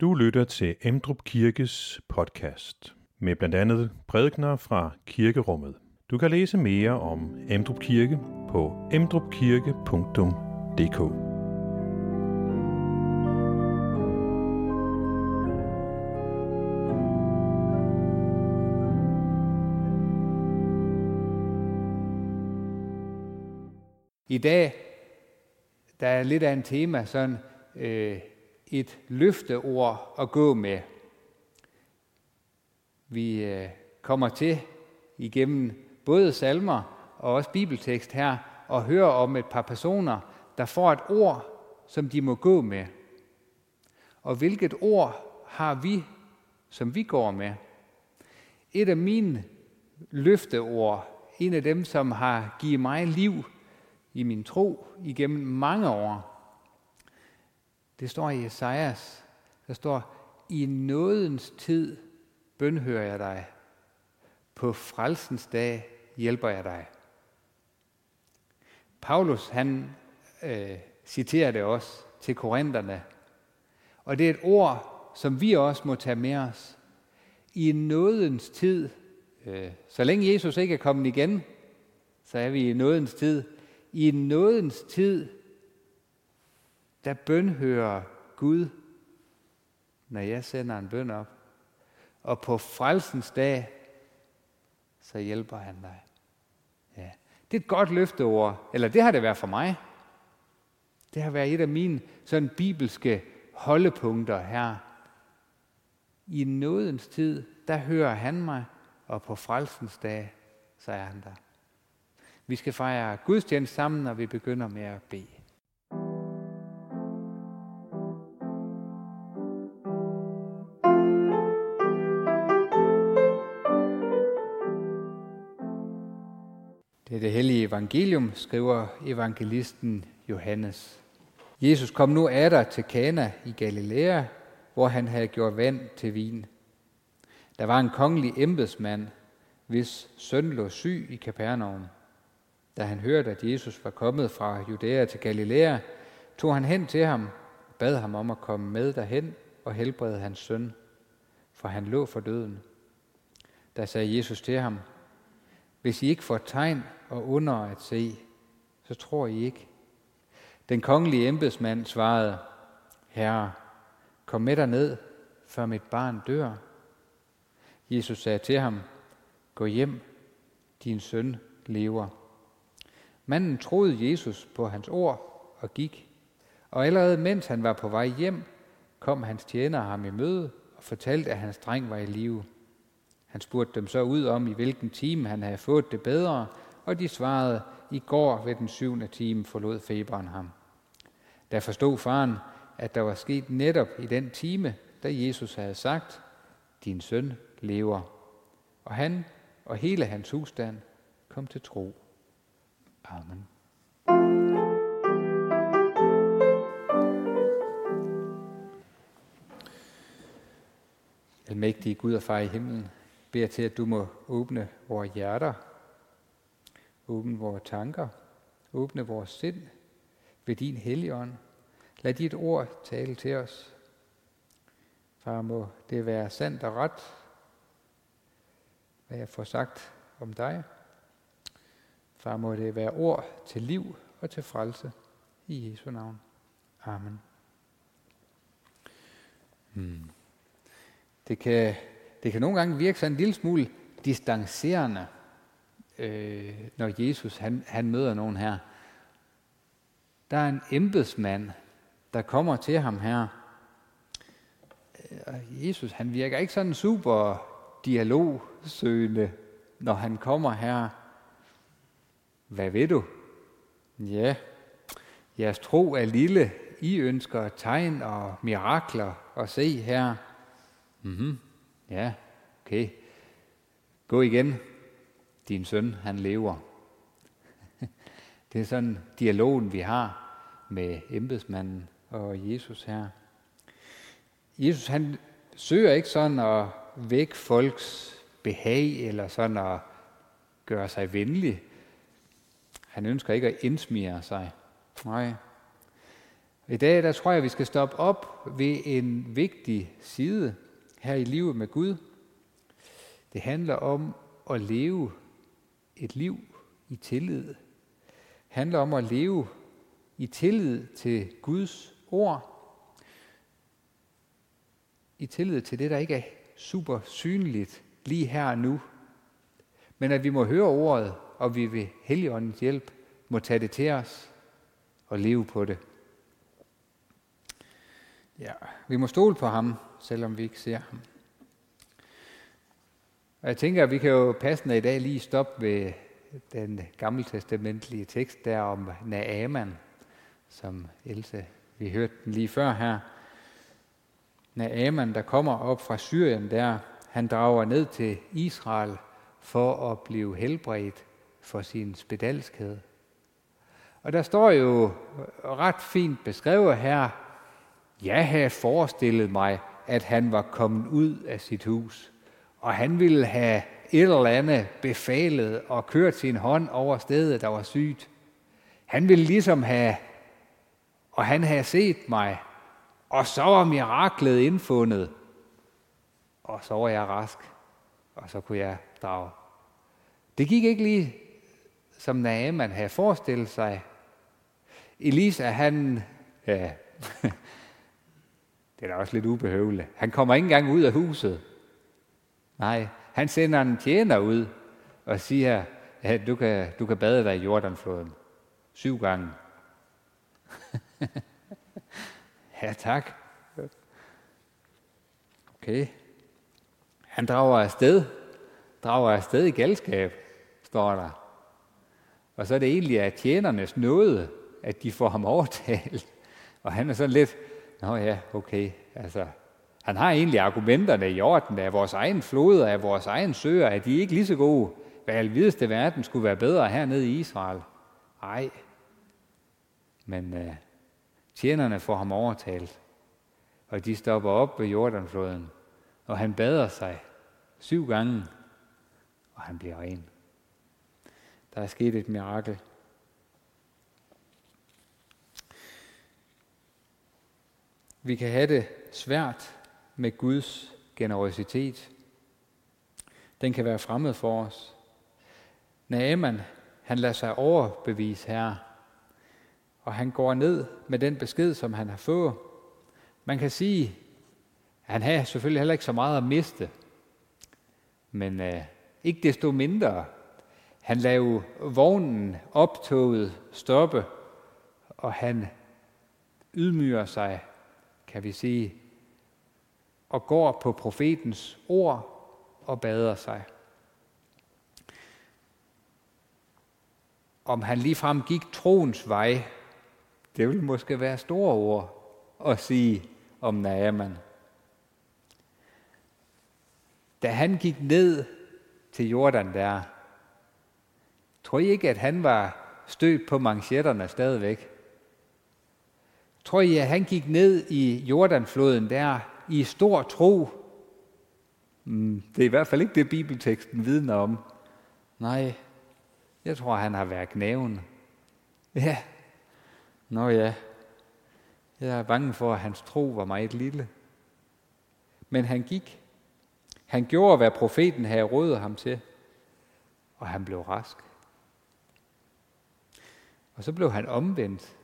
Du lytter til Emdrup Kirkes podcast med blandt andet prædikner fra kirkerummet. Du kan læse mere om Emdrup Kirke på emdrupkirke.dk. I dag, der er lidt af en tema, sådan øh, et løfteord at gå med. Vi øh, kommer til igennem både salmer og også bibeltekst her og høre om et par personer, der får et ord, som de må gå med. Og hvilket ord har vi, som vi går med? Et af mine løfteord, en af dem, som har givet mig liv i min tro igennem mange år, det står i Esajas. Der står, i nådens tid bønhører jeg dig. På frelsens dag hjælper jeg dig. Paulus, han øh, citerer det også til korinterne. Og det er et ord, som vi også må tage med os. I nådens tid, øh, så længe Jesus ikke er kommet igen, så er vi i nådens tid. I nådens tid der bønhører Gud, når jeg sender en bøn op. Og på frelsens dag, så hjælper han dig. Ja. Det er et godt løfteord, eller det har det været for mig. Det har været et af mine sådan bibelske holdepunkter her. I nådens tid, der hører han mig, og på frelsens dag, så er han der. Vi skal fejre gudstjeneste sammen, når vi begynder med at bede. Evangelium, skriver evangelisten Johannes. Jesus kom nu der til Kana i Galilea, hvor han havde gjort vand til vin. Der var en kongelig embedsmand, hvis søn lå syg i Kapernaum. Da han hørte, at Jesus var kommet fra Judæa til Galilea, tog han hen til ham og bad ham om at komme med derhen og helbrede hans søn, for han lå for døden. Da sagde Jesus til ham, hvis I ikke får tegn og under at se, så tror I ikke. Den kongelige embedsmand svarede, Herre, kom med dig ned, før mit barn dør. Jesus sagde til ham, gå hjem, din søn lever. Manden troede Jesus på hans ord og gik. Og allerede mens han var på vej hjem, kom hans tjener ham i møde og fortalte, at hans dreng var i live. Han spurgte dem så ud om, i hvilken time han havde fået det bedre, og de svarede, i går ved den syvende time forlod feberen ham. Der forstod faren, at der var sket netop i den time, da Jesus havde sagt, din søn lever. Og han og hele hans husstand kom til tro. Amen. Almægtige Gud og far i himlen, beder til, at du må åbne vores hjerter, åbne vores tanker, åbne vores sind ved din helligånd. Lad dit ord tale til os. Far, må det være sandt og ret, hvad jeg får sagt om dig. Far, må det være ord til liv og til frelse. I Jesu navn. Amen. Hmm. Det kan det kan nogle gange virke sådan en lille smule distancerende, øh, når Jesus han, han møder nogen her. Der er en embedsmand, der kommer til ham her. Øh, og Jesus han virker ikke sådan super dialogsøgende, når han kommer her. Hvad ved du? Ja, jeres tro er lille. I ønsker tegn og mirakler at se her. Mm-hmm. Ja, okay. Gå igen. Din søn, han lever. Det er sådan dialogen, vi har med embedsmanden og Jesus her. Jesus, han søger ikke sådan at vække folks behag, eller sådan at gøre sig venlig. Han ønsker ikke at indsmire sig. Nej. I dag der tror jeg, vi skal stoppe op ved en vigtig side her i livet med Gud. Det handler om at leve et liv i tillid. Det handler om at leve i tillid til Guds ord. I tillid til det, der ikke er super synligt lige her og nu. Men at vi må høre ordet, og vi ved Helligåndens hjælp må tage det til os og leve på det. Ja, vi må stole på ham, selvom vi ikke ser ham. Og jeg tænker, at vi kan jo passende i dag lige stoppe ved den gammeltestamentlige tekst der om Naaman, som Else, vi hørte den lige før her. Naaman, der kommer op fra Syrien der, han drager ned til Israel for at blive helbredt for sin spedalskhed. Og der står jo ret fint beskrevet her, jeg havde forestillet mig, at han var kommet ud af sit hus, og han ville have et eller andet befalet og kørt sin hånd over stedet, der var sygt. Han ville ligesom have, og han havde set mig, og så var miraklet indfundet, og så var jeg rask, og så kunne jeg drage. Det gik ikke lige, som Naaman havde forestillet sig. Elisa, han, ja, det er da også lidt ubehøveligt. Han kommer ikke engang ud af huset. Nej, han sender en tjener ud og siger, at du kan, du kan bade dig i Jordanfloden. Syv gange. ja, tak. Okay. Han drager afsted. Drager afsted i galskab, står der. Og så er det egentlig af tjenernes nåde, at de får ham overtalt. Og han er sådan lidt, nå ja, okay, altså, han har egentlig argumenterne i orden, af vores egen floder, af vores egen søer, at de ikke lige så gode. Hvad alvideste verden skulle være bedre hernede i Israel. Nej. Men øh, tjenerne får ham overtalt, og de stopper op ved Jordanfloden, og han bader sig syv gange, og han bliver ren. Der er sket et mirakel. Vi kan have det svært med Guds generositet. Den kan være fremmed for os. Naaman, han lader sig overbevise her, og han går ned med den besked, som han har fået. Man kan sige, at han har selvfølgelig heller ikke så meget at miste, men øh, ikke desto mindre, han lader jo vognen optoget stoppe, og han ydmyger sig kan vi sige, og går på profetens ord og bader sig. Om han ligefrem gik troens vej, det vil måske være store ord at sige om Naaman. Da han gik ned til Jordan der, tror I ikke, at han var stødt på manchetterne stadigvæk? Tror I, at han gik ned i Jordanfloden der i stor tro? Mm, det er i hvert fald ikke det, bibelteksten vidner om. Nej, jeg tror, han har været knæven. Ja, nå ja. Jeg er bange for, at hans tro var meget lille. Men han gik. Han gjorde, hvad profeten havde rådet ham til. Og han blev rask. Og så blev han omvendt.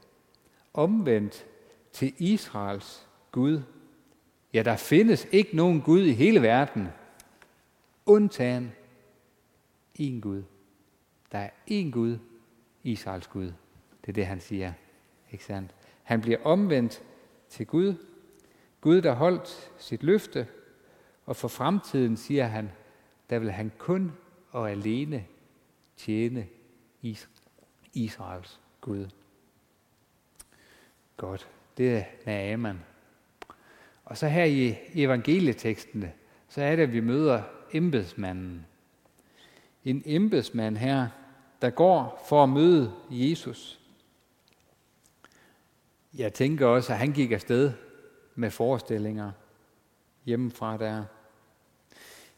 Omvendt til Israels Gud. Ja, der findes ikke nogen Gud i hele verden, undtagen en Gud. Der er én Gud, Israels Gud. Det er det, han siger. Ikke sandt? Han bliver omvendt til Gud. Gud, der holdt sit løfte, og for fremtiden, siger han, der vil han kun og alene tjene Israels Gud. Godt. Det er Naaman. Og så her i evangelieteksten, så er det, at vi møder embedsmanden. En embedsmand her, der går for at møde Jesus. Jeg tænker også, at han gik afsted med forestillinger hjemmefra der.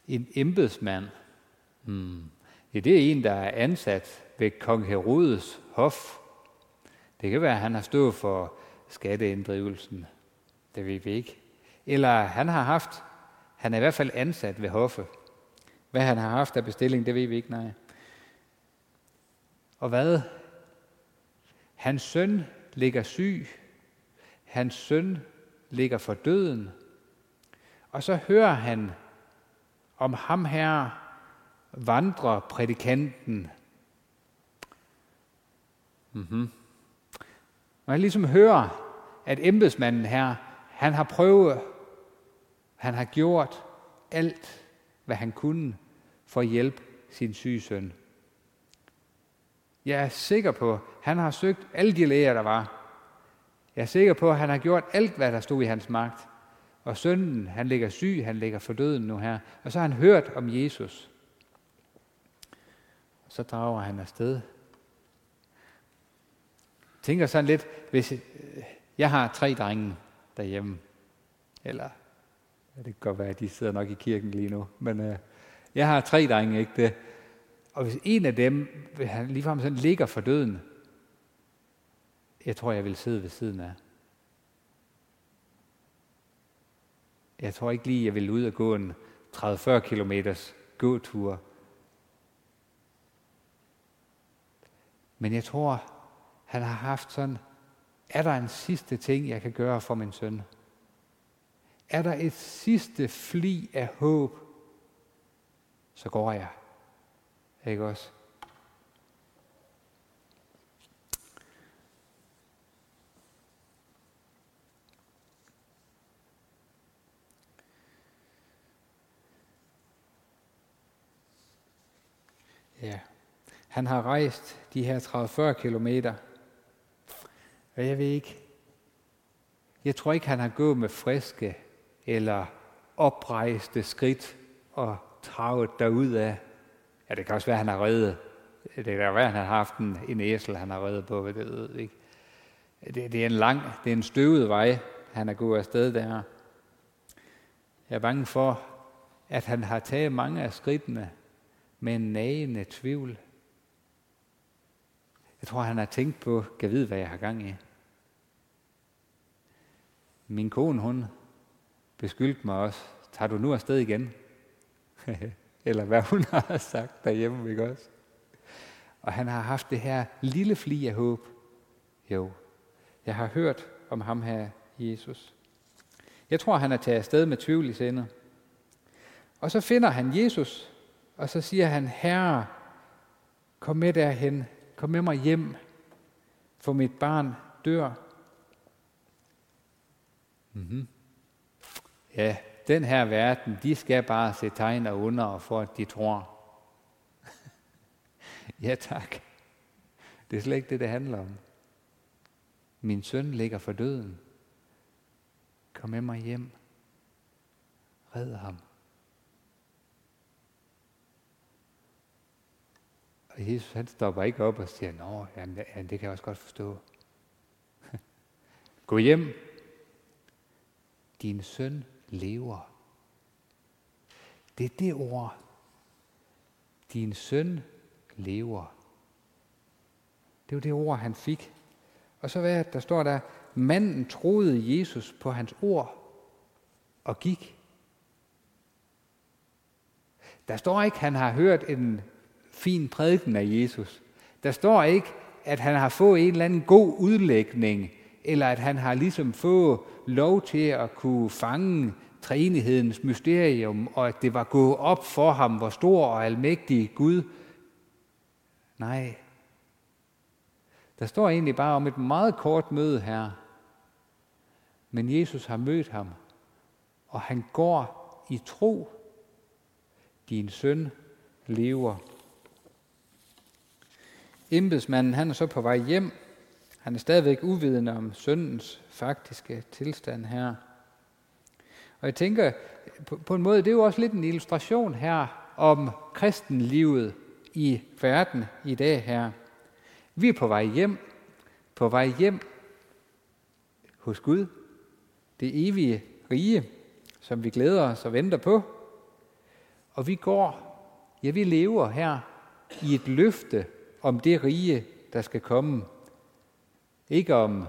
En embedsmand, hmm. ja, det er en, der er ansat ved kong Herodes hof. Det kan være, at han har stået for skatteinddrivelsen. Det ved vi ikke. Eller han har haft, han er i hvert fald ansat ved hoffe. Hvad han har haft af bestilling, det ved vi ikke, nej. Og hvad? Hans søn ligger syg. Hans søn ligger for døden. Og så hører han om ham her vandrer prædikanten. Mm-hmm. Man ligesom hører, at embedsmanden her, han har prøvet, han har gjort alt, hvad han kunne for at hjælpe sin syge søn. Jeg er sikker på, at han har søgt alle de læger, der var. Jeg er sikker på, at han har gjort alt, hvad der stod i hans magt. Og sønnen, han ligger syg, han ligger for døden nu her. Og så har han hørt om Jesus. Og så drager han afsted. Jeg tænker sådan lidt, hvis øh, jeg har tre drenge derhjemme, eller ja, det kan godt være, at de sidder nok i kirken lige nu, men øh, jeg har tre drenge, ikke det? Og hvis en af dem, han ligefrem sådan ligger for døden, jeg tror, jeg vil sidde ved siden af. Jeg tror ikke lige, jeg vil ud og gå en 30-40 km gåtur. Men jeg tror, han har haft sådan, er der en sidste ting, jeg kan gøre for min søn? Er der et sidste fli af håb, så går jeg. Ikke også? Ja. Han har rejst de her 30-40 kilometer. Og jeg ved ikke, jeg tror ikke, han har gået med friske eller oprejste skridt og travet derud af. Ja, det kan også være, at han har reddet. Det kan være, at han har haft en, en æsel, han har reddet på. Det ved ikke. Det, det er en lang, det er en støvet vej, han er gået afsted der. Jeg er bange for, at han har taget mange af skridtene med en nagende tvivl. Jeg tror, han har tænkt på, kan vide, hvad jeg har gang i. Min kone, hun beskyldte mig også, tager du nu afsted igen? Eller hvad hun har sagt derhjemme, ikke også? Og han har haft det her lille fli af håb. Jo, jeg har hørt om ham her, Jesus. Jeg tror, han er taget afsted med tvivl i sindet. Og så finder han Jesus, og så siger han, Herre, kom med derhen, kom med mig hjem, for mit barn dør. Mm-hmm. Ja, den her verden, de skal bare se tegn og under, for at de tror. ja tak. Det er slet ikke det, det handler om. Min søn ligger for døden. Kom med mig hjem. Red ham. Og Jesus han stopper ikke op og siger, Nå, jamen, det kan jeg også godt forstå. Gå hjem. Din søn lever. Det er det ord. Din søn lever. Det var det ord, han fik. Og så hvad der står der, manden troede Jesus på hans ord og gik. Der står ikke, at han har hørt en fin prædiken af Jesus. Der står ikke, at han har fået en eller anden god udlægning, eller at han har ligesom fået lov til at kunne fange treenighedens mysterium, og at det var gået op for ham, hvor stor og almægtig Gud. Nej. Der står egentlig bare om et meget kort møde her. Men Jesus har mødt ham, og han går i tro. Din søn lever. Embedsmanden han er så på vej hjem. Han er stadigvæk uvidende om søndens faktiske tilstand her. Og jeg tænker, på, på en måde, det er jo også lidt en illustration her om kristenlivet i verden i dag her. Vi er på vej hjem, på vej hjem hos Gud, det evige rige, som vi glæder os og venter på. Og vi går, ja vi lever her i et løfte om det rige, der skal komme. Ikke om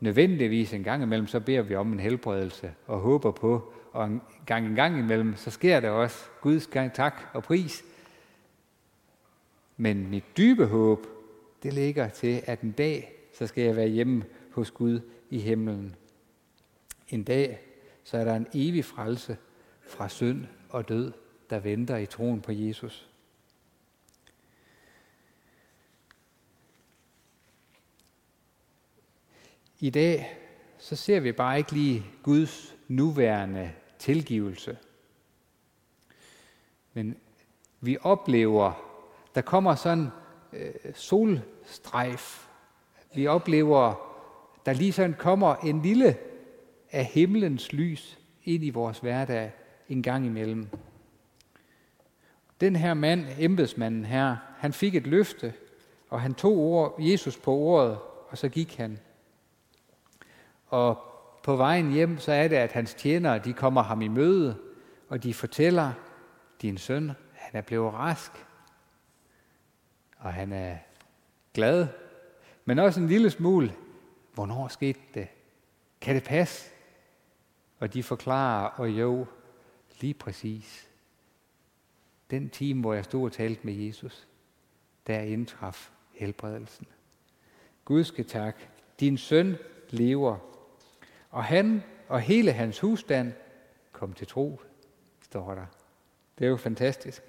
nødvendigvis en gang imellem, så beder vi om en helbredelse og håber på, og en gang en gang imellem, så sker det også. Guds gang tak og pris. Men mit dybe håb, det ligger til, at en dag, så skal jeg være hjemme hos Gud i himlen. En dag, så er der en evig frelse fra synd og død, der venter i troen på Jesus. I dag, så ser vi bare ikke lige Guds nuværende tilgivelse. Men vi oplever, der kommer sådan øh, solstrejf. Vi oplever, der lige sådan kommer en lille af himlens lys ind i vores hverdag en gang imellem. Den her mand, embedsmanden her, han fik et løfte, og han tog ord, Jesus på ordet, og så gik han. Og på vejen hjem, så er det, at hans tjenere, de kommer ham i møde, og de fortæller, din søn, han er blevet rask, og han er glad, men også en lille smule, hvornår skete det? Kan det passe? Og de forklarer, og jo, lige præcis. Den time, hvor jeg stod og talte med Jesus, der indtraf helbredelsen. Gud skal tak. Din søn lever. Og han og hele hans husstand kom til tro, står der. Det er jo fantastisk.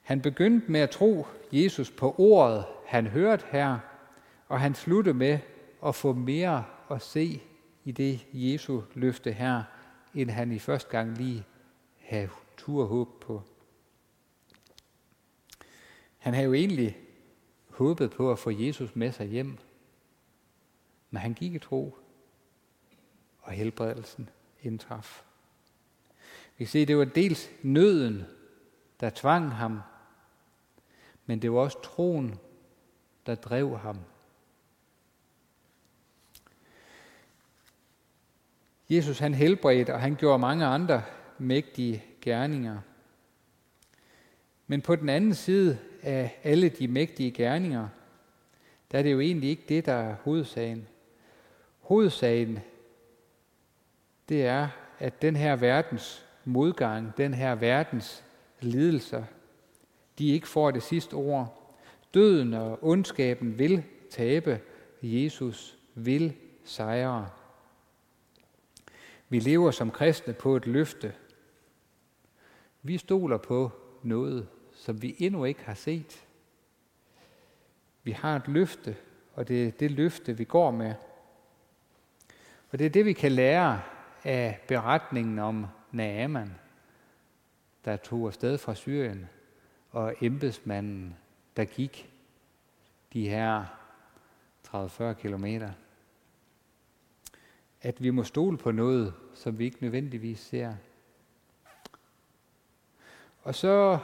Han begyndte med at tro Jesus på ordet, han hørte her, og han sluttede med at få mere at se i det Jesu løfte her, end han i første gang lige havde tur håb på. Han havde jo egentlig håbet på at få Jesus med sig hjem, men han gik i tro, og helbredelsen indtraf. Vi kan se, det var dels nøden, der tvang ham, men det var også troen, der drev ham. Jesus han helbredte, og han gjorde mange andre mægtige gerninger. Men på den anden side af alle de mægtige gerninger, der er det jo egentlig ikke det, der er hovedsagen. Hovedsagen, det er, at den her verdens modgang, den her verdens lidelser, de ikke får det sidste ord. Døden og ondskaben vil tabe, Jesus vil sejre. Vi lever som kristne på et løfte. Vi stoler på noget, som vi endnu ikke har set. Vi har et løfte, og det er det løfte, vi går med. Og det er det, vi kan lære af beretningen om Naaman, der tog afsted fra Syrien, og embedsmanden, der gik de her 30-40 kilometer. At vi må stole på noget, som vi ikke nødvendigvis ser. Og så,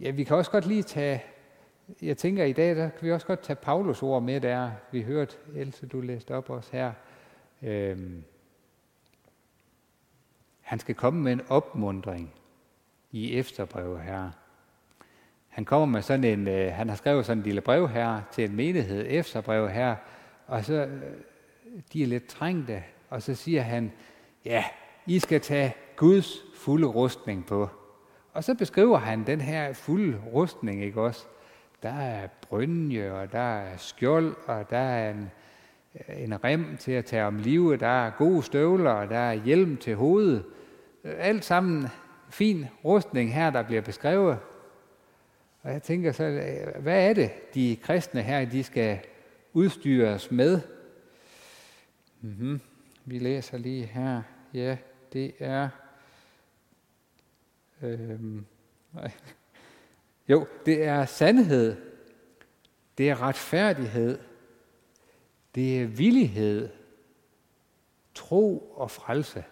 ja, vi kan også godt lige tage, jeg tænker i dag, der kan vi også godt tage Paulus ord med der. Vi hørte, Else, du læste op også her. Øhm, han skal komme med en opmundring i efterbrevet her. Han kommer med sådan en, øh, han har skrevet sådan en lille brev her til en menighed, efterbrev her, og så, øh, de er lidt trængte, og så siger han, ja, I skal tage Guds fulde rustning på. Og så beskriver han den her fulde rustning, ikke også? Der er brynje, og der er skjold, og der er en, Øh, en rem til at tage om livet, der er gode støvler, der er hjelm til hovedet. Øh, alt sammen fin rustning her, der bliver beskrevet. Og jeg tænker så, øh, hvad er det, de kristne her, de skal udstyres med? Mm-hmm. Vi læser lige her. Ja, det er... Øhm, nej. Jo, det er sandhed. Det er retfærdighed. Det er villighed. Tro og frelse.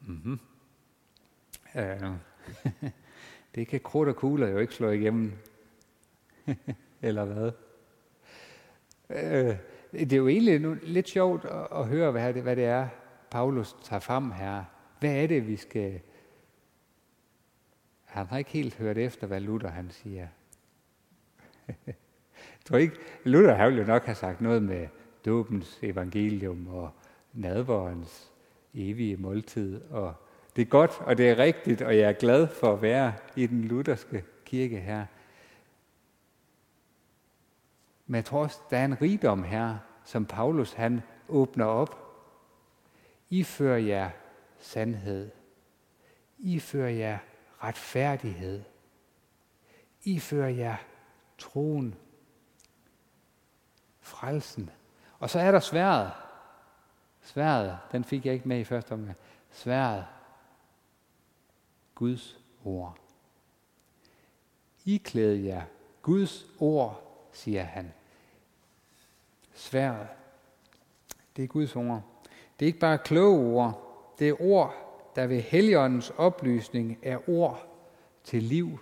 Mm-hmm. Øh. Det kan krudt og kugler jo ikke slå igennem. Eller hvad? Øh, det er jo egentlig nu lidt sjovt at, at høre, hvad det, hvad det er, Paulus tager frem her. Hvad er det, vi skal... Han har ikke helt hørt efter, hvad Luther han siger. tror ikke, Luther har jo nok have sagt noget med dåbens evangelium og nadvorens evige måltid. Og det er godt, og det er rigtigt, og jeg er glad for at være i den lutherske kirke her. Men jeg tror også, der er en rigdom her, som Paulus han åbner op. I fører jer sandhed. I fører jer retfærdighed. I fører jer troen, frelsen. Og så er der sværet. Sværet, den fik jeg ikke med i første omgang. Sværet. Guds ord. I klæder jer Guds ord, siger han. Sværet. Det er Guds ord. Det er ikke bare kloge ord. Det er ord, der ved Helligåndens oplysning er ord til liv,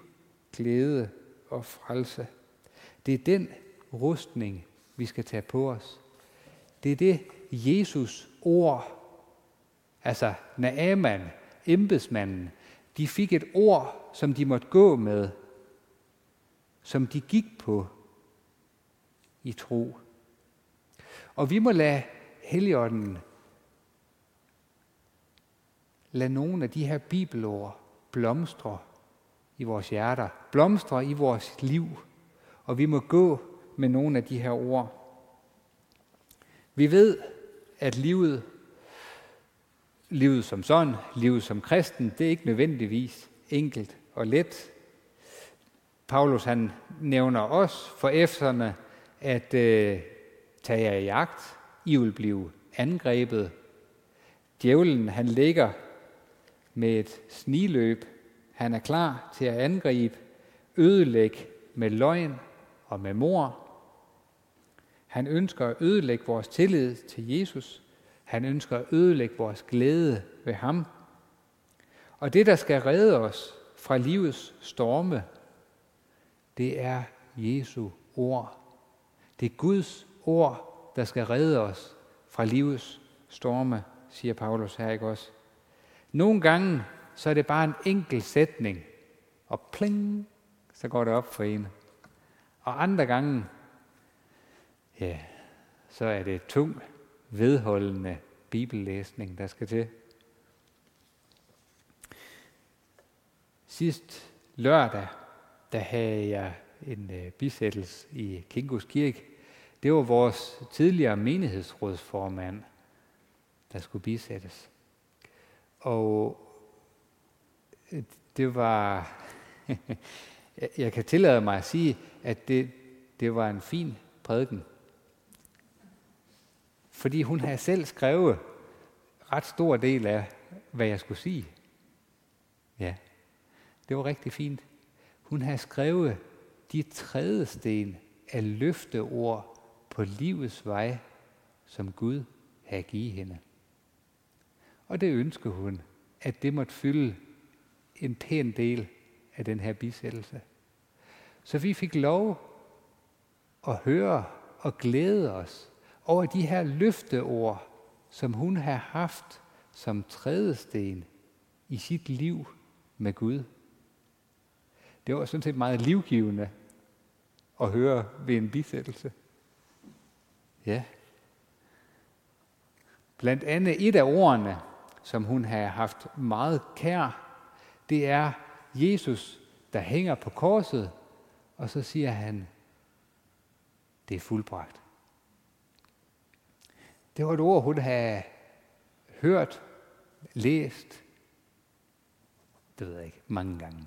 glæde og frelse. Det er den rustning, vi skal tage på os. Det er det Jesus ord, altså Naaman, embedsmanden, de fik et ord, som de måtte gå med, som de gik på i tro. Og vi må lade Helligånden lade nogle af de her bibelord blomstre i vores hjerter, blomstre i vores liv, og vi må gå med nogle af de her ord. Vi ved, at livet, livet som sådan, livet som kristen, det er ikke nødvendigvis enkelt og let. Paulus han nævner også for efterne, at øh, tage jer i jagt, I vil blive angrebet. Djævlen han ligger med et sniløb. Han er klar til at angribe, ødelægge med løgn og med mor. Han ønsker at ødelægge vores tillid til Jesus. Han ønsker at ødelægge vores glæde ved ham. Og det, der skal redde os fra livets storme, det er Jesu ord. Det er Guds ord, der skal redde os fra livets storme, siger Paulus her ikke også. Nogle gange, så er det bare en enkelt sætning, og pling, så går det op for en. Og andre gange, ja, så er det tung, vedholdende bibellæsning, der skal til. Sidst lørdag, der havde jeg en øh, bisættelse i Kingos Kirke. Det var vores tidligere menighedsrådsformand, der skulle bisættes. Og øh, det var, jeg kan tillade mig at sige, at det, det var en fin prædiken. Fordi hun havde selv skrevet ret stor del af, hvad jeg skulle sige. Ja, det var rigtig fint. Hun havde skrevet de trædesten af løfteord på livets vej, som Gud havde givet hende. Og det ønskede hun, at det måtte fylde en pæn del af den her bisættelse. Så vi fik lov at høre og glæde os over de her løfteord, som hun har haft som trædesten i sit liv med Gud. Det var sådan set meget livgivende at høre ved en bisættelse. Ja. Blandt andet et af ordene, som hun har haft meget kær, det er Jesus, der hænger på korset, og så siger han, det er fuldbragt. Det var et ord, hun havde hørt, læst, det ved jeg ikke, mange gange.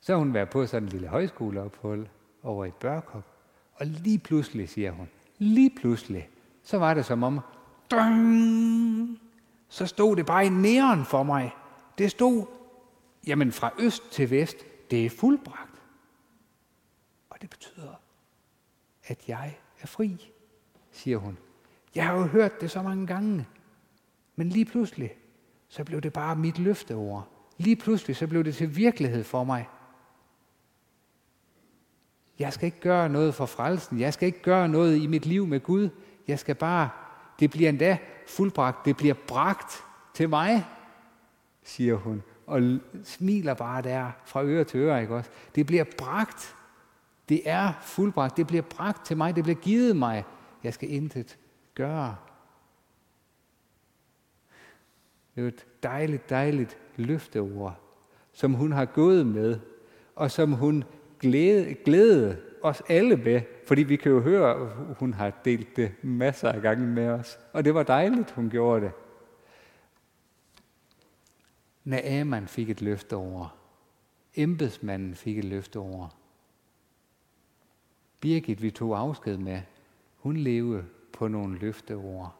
Så har hun været på sådan en lille højskoleophold over i Børkop, og lige pludselig, siger hun, lige pludselig, så var det som om, døng, så stod det bare i næren for mig. Det stod, jamen fra øst til vest, det er fuldbragt. Og det betyder, at jeg er fri, siger hun. Jeg har jo hørt det så mange gange. Men lige pludselig, så blev det bare mit løfteord. Lige pludselig, så blev det til virkelighed for mig. Jeg skal ikke gøre noget for frelsen. Jeg skal ikke gøre noget i mit liv med Gud. Jeg skal bare, det bliver endda fuldbragt. Det bliver bragt til mig, siger hun. Og smiler bare der fra øre til øre, ikke også? Det bliver bragt. Det er fuldbragt. Det bliver bragt til mig. Det bliver givet mig. Jeg skal intet gøre. Det er et dejligt, dejligt løfteord, som hun har gået med, og som hun glæde, glæde os alle med, fordi vi kan jo høre, at hun har delt det masser af gange med os. Og det var dejligt, hun gjorde det. Naaman fik et løfte over. Embedsmanden fik et løfte over. Birgit, vi tog afsked med, hun levede på nogle løfteord.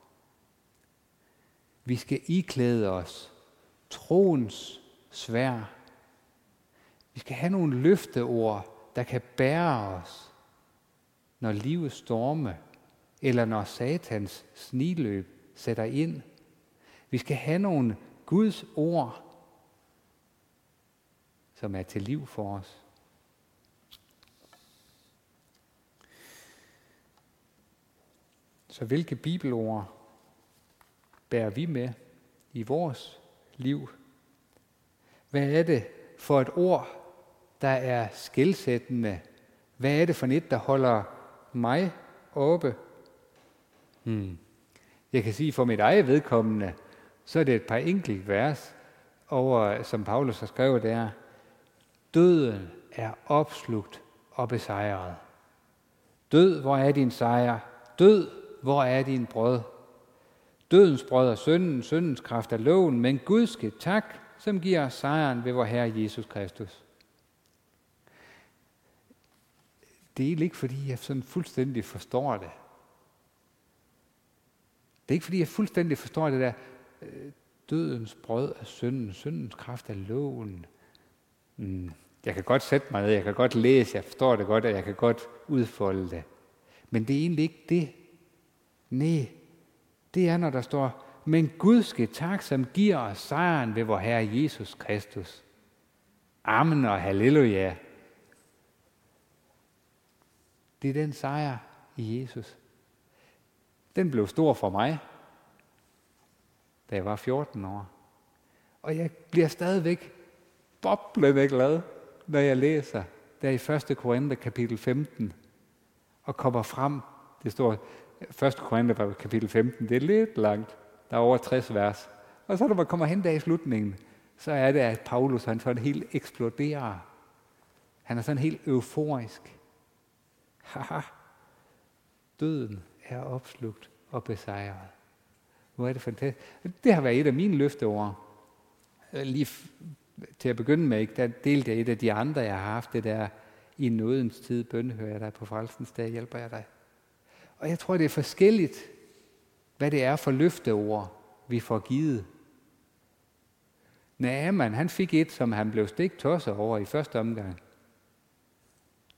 Vi skal iklæde os troens svær. Vi skal have nogle løfteord, der kan bære os, når livets storme, eller når satans sniløb sætter ind. Vi skal have nogle Guds ord, som er til liv for os. Så hvilke bibelord bærer vi med i vores liv? Hvad er det for et ord, der er skældsættende? Hvad er det for et, der holder mig oppe? Hmm. Jeg kan sige for mit eget vedkommende, så er det et par enkelt vers, over, som Paulus har skrevet der. Døden er opslugt og besejret. Død, hvor er din sejr? Død, hvor er din brød? Dødens brød er synden, syndens kraft er loven, men Gud skal tak, som giver os sejren ved vor Herre Jesus Kristus. Det er ikke, fordi jeg sådan fuldstændig forstår det. Det er ikke, fordi jeg fuldstændig forstår det der, øh, dødens brød er synden, syndens kraft er loven. Mm. Jeg kan godt sætte mig ned, jeg kan godt læse, jeg forstår det godt, og jeg kan godt udfolde det. Men det er egentlig ikke det. Nej, det er, når der står, men Gud skal tak, som giver os sejren ved vor Herre Jesus Kristus. Amen og halleluja. Det er den sejr i Jesus. Den blev stor for mig, da jeg var 14 år. Og jeg bliver stadigvæk boblende glad, når jeg læser der i 1. Korinther kapitel 15, og kommer frem, det står 1. Korinther kapitel 15, det er lidt langt, der er over 60 vers. Og så når man kommer hen der i slutningen, så er det, at Paulus han sådan helt eksploderer. Han er sådan helt euforisk. Haha, døden er opslugt og besejret. Hvor er det fantastisk. Det har været et af mine løfteord. Øh, lige til at begynde med, der delte jeg et af de andre, jeg har haft, det der, i nådens tid bønhører jeg dig på frelsens dag, hjælper jeg dig. Og jeg tror, det er forskelligt, hvad det er for løfteord, vi får givet. Naaman, han fik et, som han blev stik tosset over i første omgang.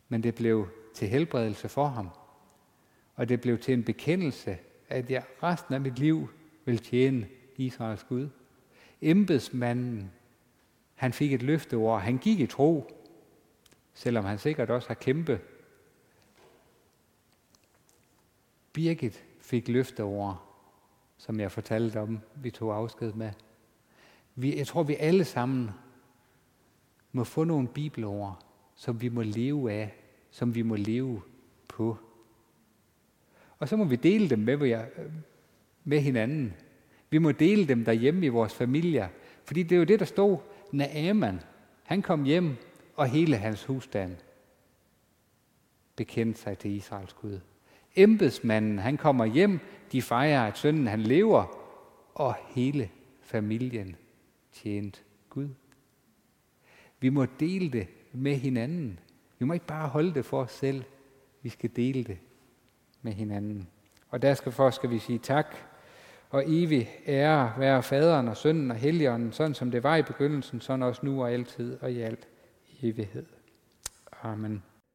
Men det blev til helbredelse for ham. Og det blev til en bekendelse, at jeg resten af mit liv vil tjene Israels Gud. Embedsmanden, han fik et løfteord. Han gik i tro, selvom han sikkert også har kæmpet. Birgit fik løfteord, som jeg fortalte om, vi tog afsked med. Vi, jeg tror, vi alle sammen må få nogle bibelord, som vi må leve af, som vi må leve på. Og så må vi dele dem med, med hinanden. Vi må dele dem derhjemme i vores familier. Fordi det er jo det, der stod. Naaman, han kom hjem, og hele hans husstand bekendte sig til Israels Gud. Embedsmanden, han kommer hjem, de fejrer, at sønnen han lever, og hele familien tjent Gud. Vi må dele det med hinanden. Vi må ikke bare holde det for os selv. Vi skal dele det med hinanden. Og der skal for skal vi sige tak og evig ære være faderen og sønnen og helligånden, sådan som det var i begyndelsen, sådan også nu og altid og i al evighed. Amen.